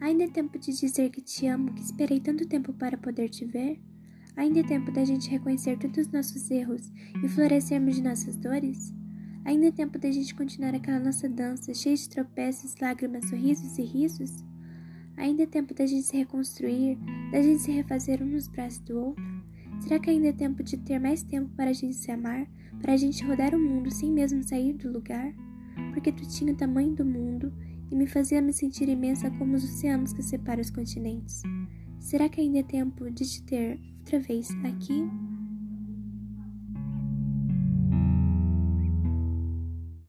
Ainda é tempo de dizer que te amo, que esperei tanto tempo para poder te ver? Ainda é tempo da gente reconhecer todos os nossos erros e florescermos de nossas dores? Ainda é tempo da gente continuar aquela nossa dança, cheia de tropeços, lágrimas, sorrisos e risos? Ainda é tempo da gente se reconstruir, da gente se refazer um nos braços do outro? Será que ainda é tempo de ter mais tempo para a gente se amar, para a gente rodar o mundo sem mesmo sair do lugar? Porque tu tinha o tamanho do mundo e me fazia me sentir imensa como os oceanos que separam os continentes. Será que ainda é tempo de te ter outra vez aqui?